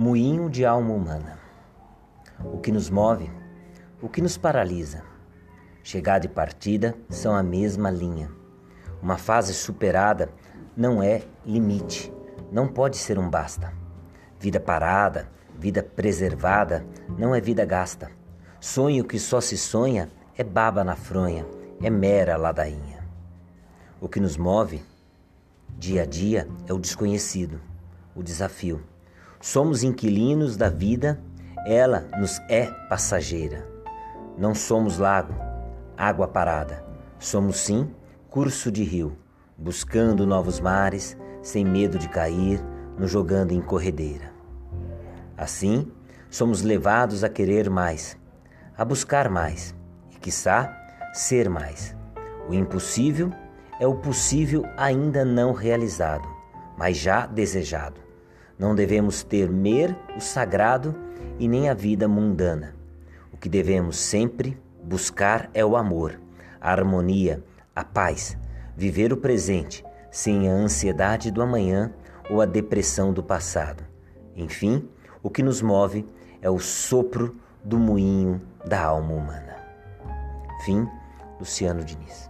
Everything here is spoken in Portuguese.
Moinho de alma humana. O que nos move, o que nos paralisa. Chegada e partida são a mesma linha. Uma fase superada não é limite, não pode ser um basta. Vida parada, vida preservada, não é vida gasta. Sonho que só se sonha é baba na fronha, é mera ladainha. O que nos move, dia a dia, é o desconhecido, o desafio. Somos inquilinos da vida, ela nos é passageira. Não somos lago, água parada. Somos sim curso de rio, buscando novos mares, sem medo de cair, nos jogando em corredeira. Assim, somos levados a querer mais, a buscar mais e, quiçá, ser mais. O impossível é o possível ainda não realizado, mas já desejado. Não devemos temer o sagrado e nem a vida mundana. O que devemos sempre buscar é o amor, a harmonia, a paz, viver o presente sem a ansiedade do amanhã ou a depressão do passado. Enfim, o que nos move é o sopro do moinho da alma humana. Fim, Luciano Diniz.